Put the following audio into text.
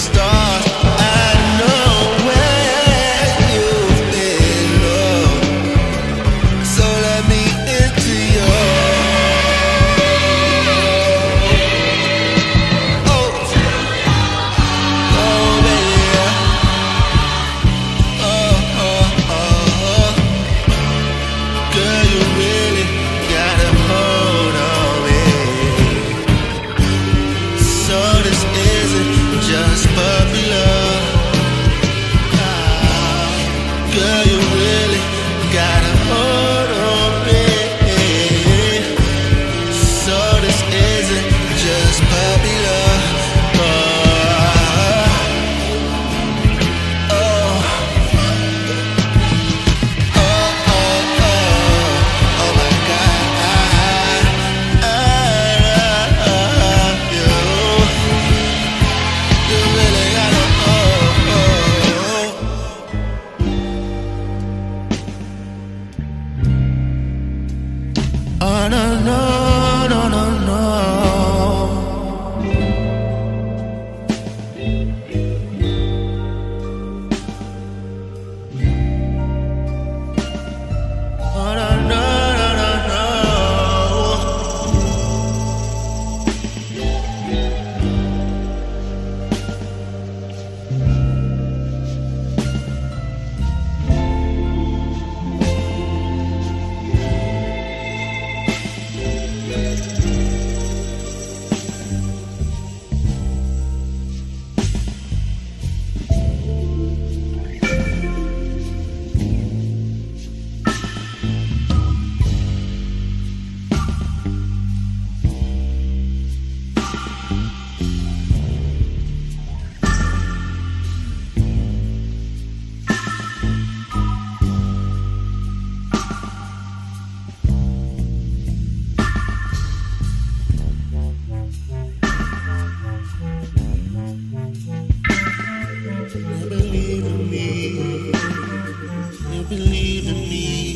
stars. Babylon. me. You believe in me.